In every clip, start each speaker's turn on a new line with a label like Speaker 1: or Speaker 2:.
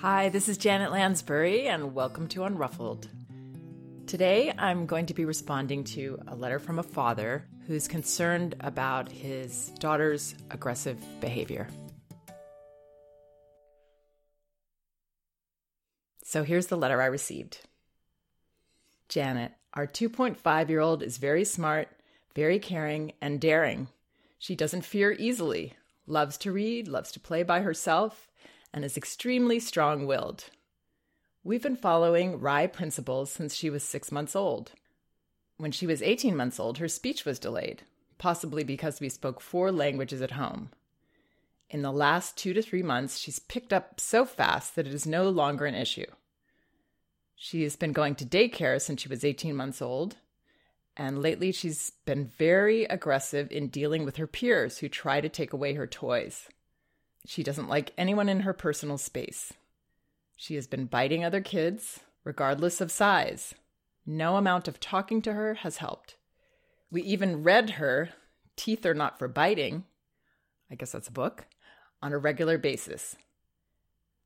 Speaker 1: Hi, this is Janet Lansbury, and welcome to Unruffled. Today, I'm going to be responding to a letter from a father who's concerned about his daughter's aggressive behavior. So here's the letter I received Janet, our 2.5 year old is very smart, very caring, and daring. She doesn't fear easily, loves to read, loves to play by herself, and is extremely strong willed. We've been following RIE principles since she was six months old. When she was 18 months old, her speech was delayed, possibly because we spoke four languages at home. In the last two to three months, she's picked up so fast that it is no longer an issue. She has been going to daycare since she was 18 months old, and lately she's been very aggressive in dealing with her peers who try to take away her toys. She doesn't like anyone in her personal space. She has been biting other kids, regardless of size. No amount of talking to her has helped. We even read her Teeth Are Not for Biting, I guess that's a book, on a regular basis.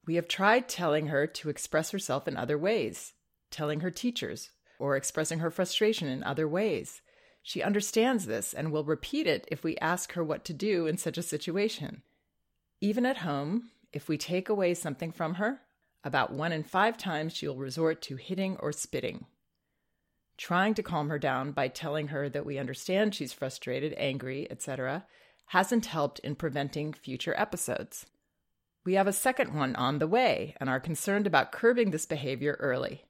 Speaker 1: We have tried telling her to express herself in other ways, telling her teachers, or expressing her frustration in other ways. She understands this and will repeat it if we ask her what to do in such a situation. Even at home, if we take away something from her, about one in five times she will resort to hitting or spitting. Trying to calm her down by telling her that we understand she's frustrated, angry, etc., hasn't helped in preventing future episodes. We have a second one on the way and are concerned about curbing this behavior early.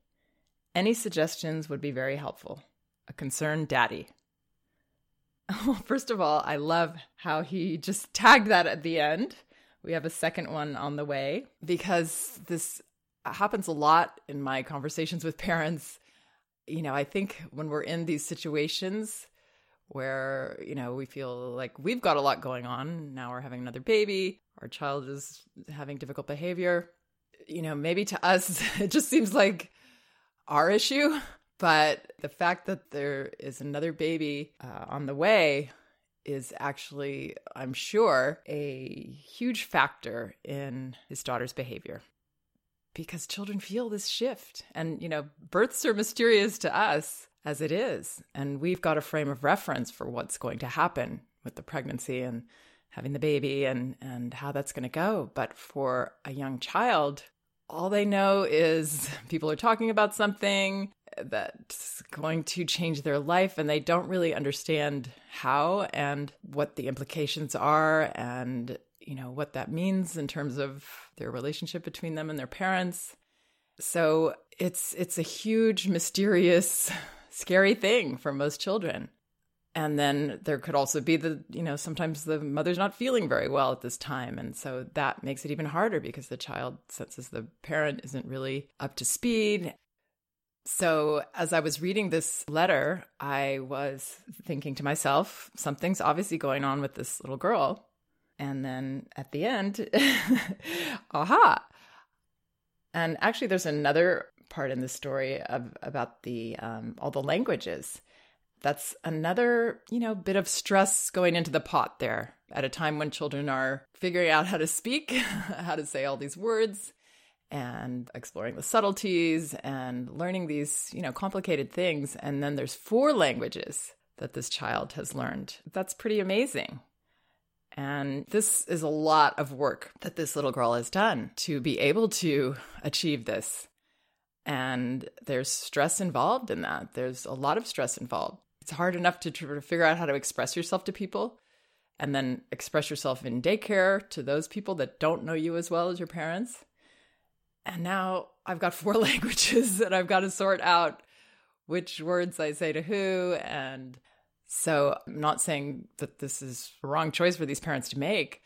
Speaker 1: Any suggestions would be very helpful. A concerned daddy. Well, first of all, I love how he just tagged that at the end. We have a second one on the way because this happens a lot in my conversations with parents. You know, I think when we're in these situations where, you know, we feel like we've got a lot going on, now we're having another baby, our child is having difficult behavior, you know, maybe to us, it just seems like our issue. But the fact that there is another baby uh, on the way is actually, I'm sure, a huge factor in his daughter's behavior. Because children feel this shift. And, you know, births are mysterious to us as it is. And we've got a frame of reference for what's going to happen with the pregnancy and having the baby and, and how that's going to go. But for a young child, all they know is people are talking about something that's going to change their life and they don't really understand how and what the implications are and you know what that means in terms of their relationship between them and their parents. So it's it's a huge mysterious scary thing for most children. And then there could also be the you know sometimes the mother's not feeling very well at this time. And so that makes it even harder because the child senses the parent isn't really up to speed so as i was reading this letter i was thinking to myself something's obviously going on with this little girl. And then at the end aha. And actually there's another part in the story of, about the um, all the languages. That's another, you know, bit of stress going into the pot there at a time when children are figuring out how to speak, how to say all these words and exploring the subtleties and learning these, you know, complicated things and then there's four languages that this child has learned. That's pretty amazing. And this is a lot of work that this little girl has done to be able to achieve this. And there's stress involved in that. There's a lot of stress involved it's hard enough to to figure out how to express yourself to people and then express yourself in daycare to those people that don't know you as well as your parents. And now I've got four languages that I've got to sort out which words I say to who. And so I'm not saying that this is a wrong choice for these parents to make,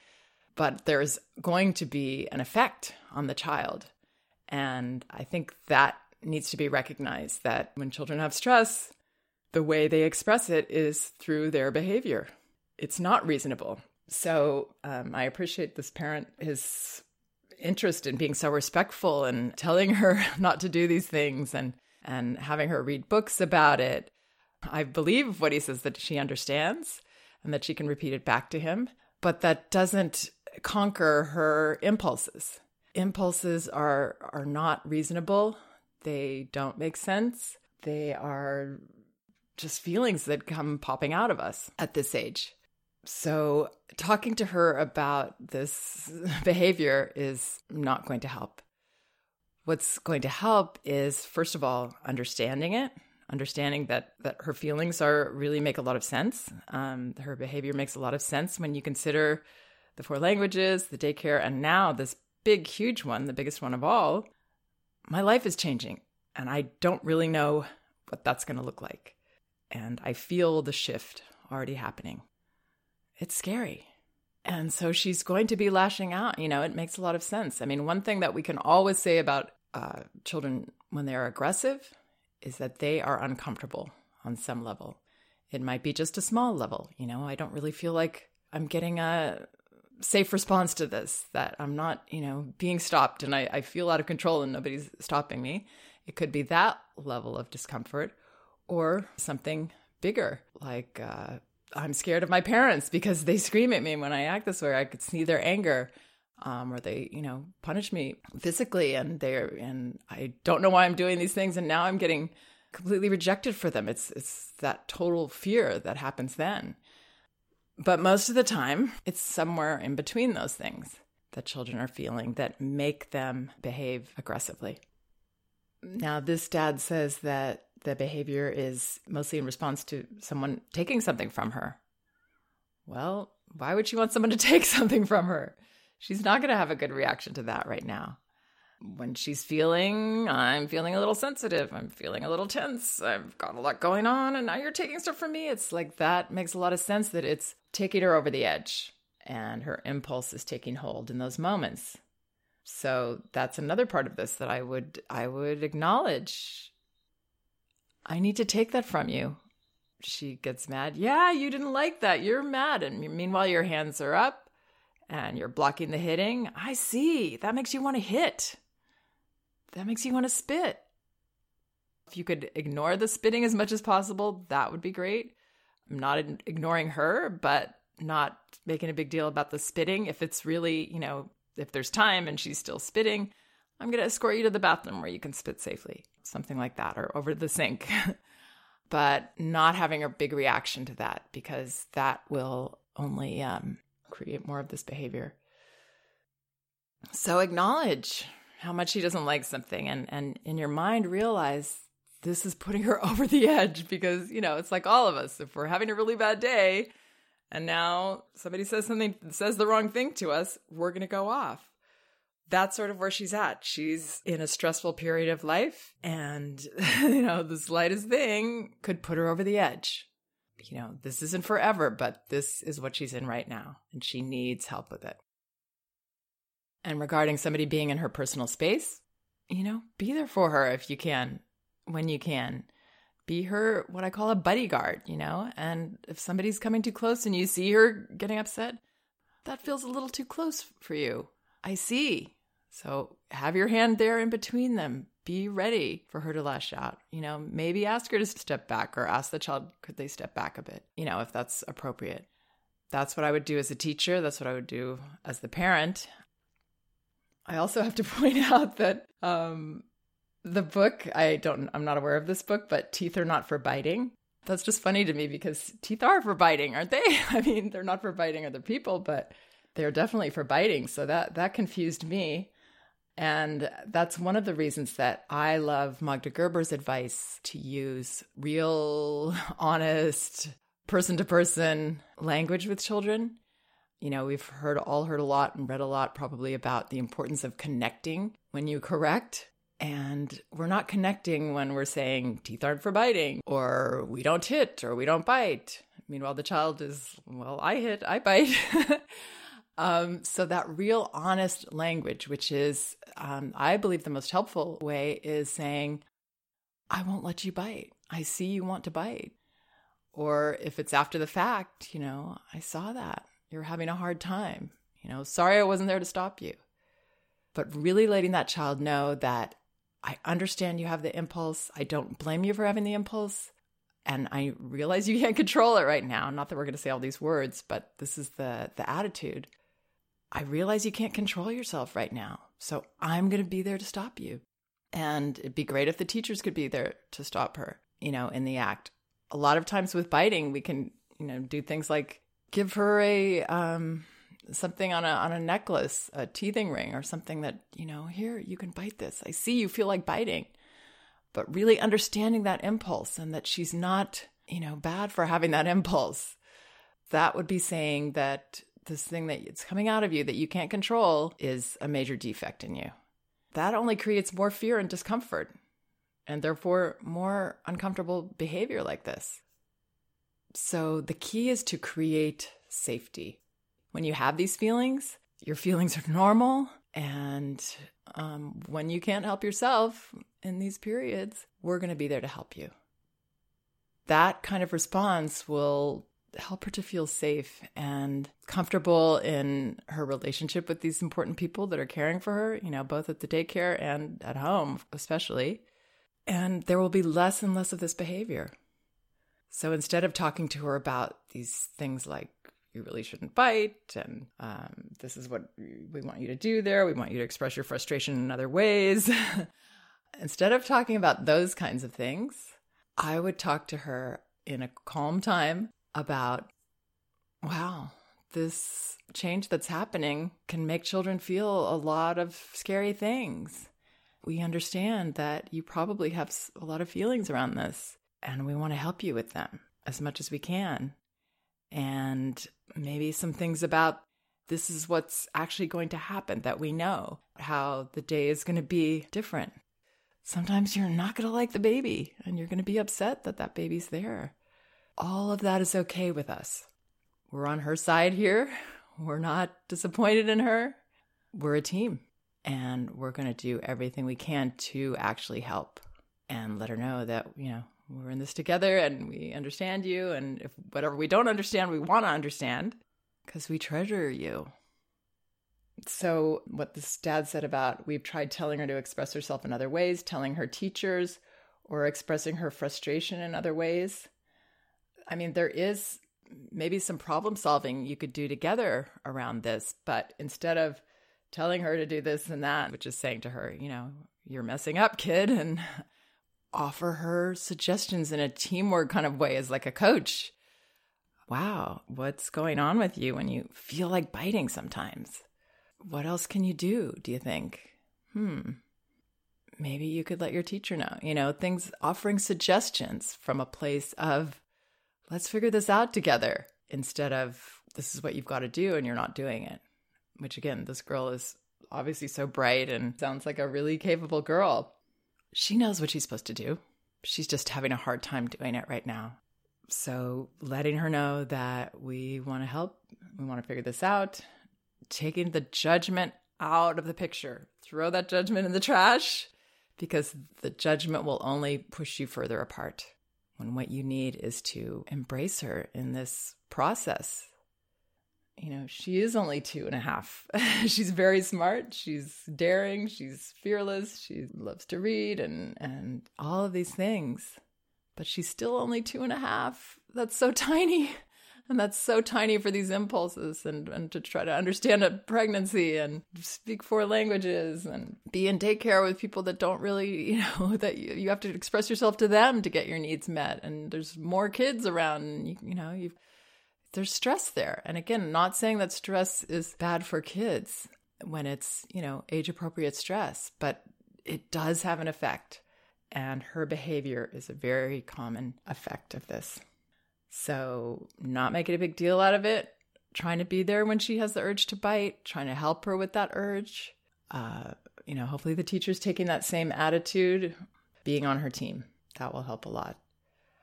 Speaker 1: but there's going to be an effect on the child. And I think that needs to be recognized that when children have stress, the way they express it is through their behavior. It's not reasonable. So um, I appreciate this parent, his interest in being so respectful and telling her not to do these things and, and having her read books about it. I believe what he says that she understands and that she can repeat it back to him, but that doesn't conquer her impulses. impulses are are not reasonable. They don't make sense. They are just feelings that come popping out of us at this age. So, talking to her about this behavior is not going to help. What's going to help is, first of all, understanding it, understanding that that her feelings are really make a lot of sense. Um, her behavior makes a lot of sense when you consider the four languages, the daycare, and now this big, huge one, the biggest one of all. My life is changing, and I don't really know what that's going to look like. And I feel the shift already happening. It's scary. And so she's going to be lashing out. You know, it makes a lot of sense. I mean, one thing that we can always say about uh, children when they're aggressive is that they are uncomfortable on some level. It might be just a small level. You know, I don't really feel like I'm getting a safe response to this, that I'm not, you know, being stopped and I, I feel out of control and nobody's stopping me. It could be that level of discomfort or something bigger, like uh, I'm scared of my parents because they scream at me when I act this way. I could see their anger. Um, or they, you know, punish me physically, and they're, and I don't know why I'm doing these things, and now I'm getting completely rejected for them. It's it's that total fear that happens then. But most of the time, it's somewhere in between those things that children are feeling that make them behave aggressively. Now, this dad says that the behavior is mostly in response to someone taking something from her. Well, why would she want someone to take something from her? She's not going to have a good reaction to that right now when she's feeling, I'm feeling a little sensitive, I'm feeling a little tense, I've got a lot going on, and now you're taking stuff from me. It's like that makes a lot of sense that it's taking her over the edge and her impulse is taking hold in those moments. So that's another part of this that I would I would acknowledge. I need to take that from you. She gets mad. Yeah, you didn't like that. You're mad. And meanwhile, your hands are up and you're blocking the hitting. I see. That makes you want to hit that makes you want to spit. If you could ignore the spitting as much as possible, that would be great. I'm not ignoring her, but not making a big deal about the spitting. If it's really, you know, if there's time and she's still spitting, I'm going to escort you to the bathroom where you can spit safely, something like that, or over the sink. but not having a big reaction to that because that will only um, create more of this behavior. So acknowledge how much she doesn't like something and and in your mind realize this is putting her over the edge because you know it's like all of us if we're having a really bad day and now somebody says something says the wrong thing to us we're going to go off. That's sort of where she's at. She's in a stressful period of life and you know the slightest thing could put her over the edge. You know this isn't forever but this is what she's in right now and she needs help with it. And regarding somebody being in her personal space, you know, be there for her if you can, when you can. Be her, what I call a bodyguard, you know? And if somebody's coming too close and you see her getting upset, that feels a little too close for you. I see. So have your hand there in between them. Be ready for her to lash out. You know, maybe ask her to step back or ask the child, could they step back a bit, you know, if that's appropriate. That's what I would do as a teacher. That's what I would do as the parent. I also have to point out that um, the book, I don't, I'm not aware of this book, but Teeth Are Not for Biting. That's just funny to me because teeth are for biting, aren't they? I mean, they're not for biting other people, but they're definitely for biting. So that that confused me. And that's one of the reasons that I love Magda Gerber's advice to use real, honest, person to person language with children you know, we've heard all heard a lot and read a lot probably about the importance of connecting when you correct. And we're not connecting when we're saying teeth aren't for biting, or we don't hit, or we don't bite. Meanwhile, the child is, well, I hit, I bite. um, so, that real honest language, which is, um, I believe, the most helpful way, is saying, I won't let you bite. I see you want to bite. Or if it's after the fact, you know, I saw that you're having a hard time. You know, sorry I wasn't there to stop you. But really letting that child know that I understand you have the impulse. I don't blame you for having the impulse. And I realize you can't control it right now. Not that we're going to say all these words, but this is the the attitude. I realize you can't control yourself right now. So I'm going to be there to stop you. And it'd be great if the teachers could be there to stop her, you know, in the act. A lot of times with biting, we can, you know, do things like give her a, um, something on a on a necklace, a teething ring or something that, you know, here you can bite this. I see you feel like biting. But really understanding that impulse and that she's not, you know, bad for having that impulse. That would be saying that this thing that it's coming out of you that you can't control is a major defect in you. That only creates more fear and discomfort and therefore more uncomfortable behavior like this. So the key is to create safety when you have these feelings, your feelings are normal. And um, when you can't help yourself in these periods, we're going to be there to help you. That kind of response will help her to feel safe and comfortable in her relationship with these important people that are caring for her, you know, both at the daycare and at home, especially. And there will be less and less of this behavior. So instead of talking to her about these things like you really shouldn't bite and um, this is what we want you to do there. We want you to express your frustration in other ways. Instead of talking about those kinds of things i would talk to her in a calm time about wow this change that's happening can make children feel a lot of scary things. We understand that you probably have a lot of feelings around this and we want to help you with them as much as we can and maybe some things about this is what's actually going to happen that we know, how the day is going to be different. Sometimes you're not going to like the baby and you're going to be upset that that baby's there. All of that is okay with us. We're on her side here. We're not disappointed in her. We're a team and we're going to do everything we can to actually help and let her know that, you know, we're in this together and we understand you. And if whatever we don't understand, we want to understand because we treasure you. So, what this dad said about we've tried telling her to express herself in other ways, telling her teachers, or expressing her frustration in other ways. I mean, there is maybe some problem solving you could do together around this, but instead of telling her to do this and that, which is saying to her, you know, you're messing up, kid, and offer her suggestions in a teamwork kind of way as like a coach. Wow, what's going on with you when you feel like biting sometimes? What else can you do, do you think? Hmm. Maybe you could let your teacher know, you know, things offering suggestions from a place of, let's figure this out together instead of, this is what you've got to do and you're not doing it. Which again, this girl is obviously so bright and sounds like a really capable girl she knows what she's supposed to do. She's just having a hard time doing it right now. So, letting her know that we want to help, we want to figure this out, taking the judgment out of the picture. Throw that judgment in the trash because the judgment will only push you further apart. When what you need is to embrace her in this process you know, she is only two and a half. she's very smart. She's daring. She's fearless. She loves to read and, and all of these things. But she's still only two and a half. That's so tiny. And that's so tiny for these impulses and, and to try to understand a pregnancy and speak four languages and be in daycare with people that don't really, you know, that you, you have to express yourself to them to get your needs met. And there's more kids around, and you, you know, you've there's stress there. And again, not saying that stress is bad for kids when it's, you know, age appropriate stress, but it does have an effect. And her behavior is a very common effect of this. So, not making a big deal out of it, trying to be there when she has the urge to bite, trying to help her with that urge. Uh, you know, hopefully the teacher's taking that same attitude, being on her team. That will help a lot.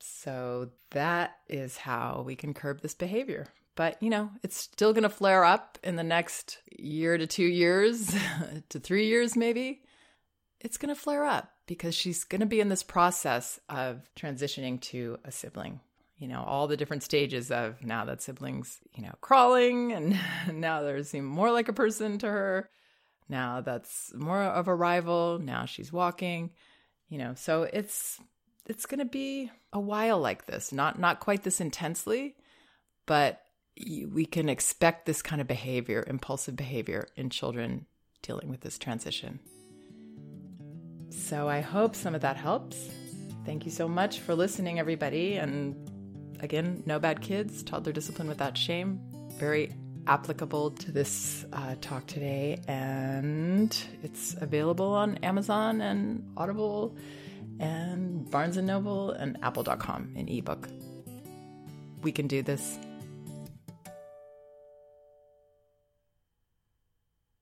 Speaker 1: So that is how we can curb this behavior. But, you know, it's still going to flare up in the next year to two years, to three years, maybe. It's going to flare up because she's going to be in this process of transitioning to a sibling. You know, all the different stages of now that sibling's, you know, crawling and now they're seem more like a person to her. Now that's more of a rival. Now she's walking, you know, so it's it's going to be a while like this. Not not quite this intensely, but we can expect this kind of behavior, impulsive behavior in children dealing with this transition. So I hope some of that helps. Thank you so much for listening, everybody. And again, no bad kids, toddler discipline without shame. Very applicable to this uh, talk today. And it's available on Amazon and Audible and Barnes and Noble and Apple.com in ebook. We can do this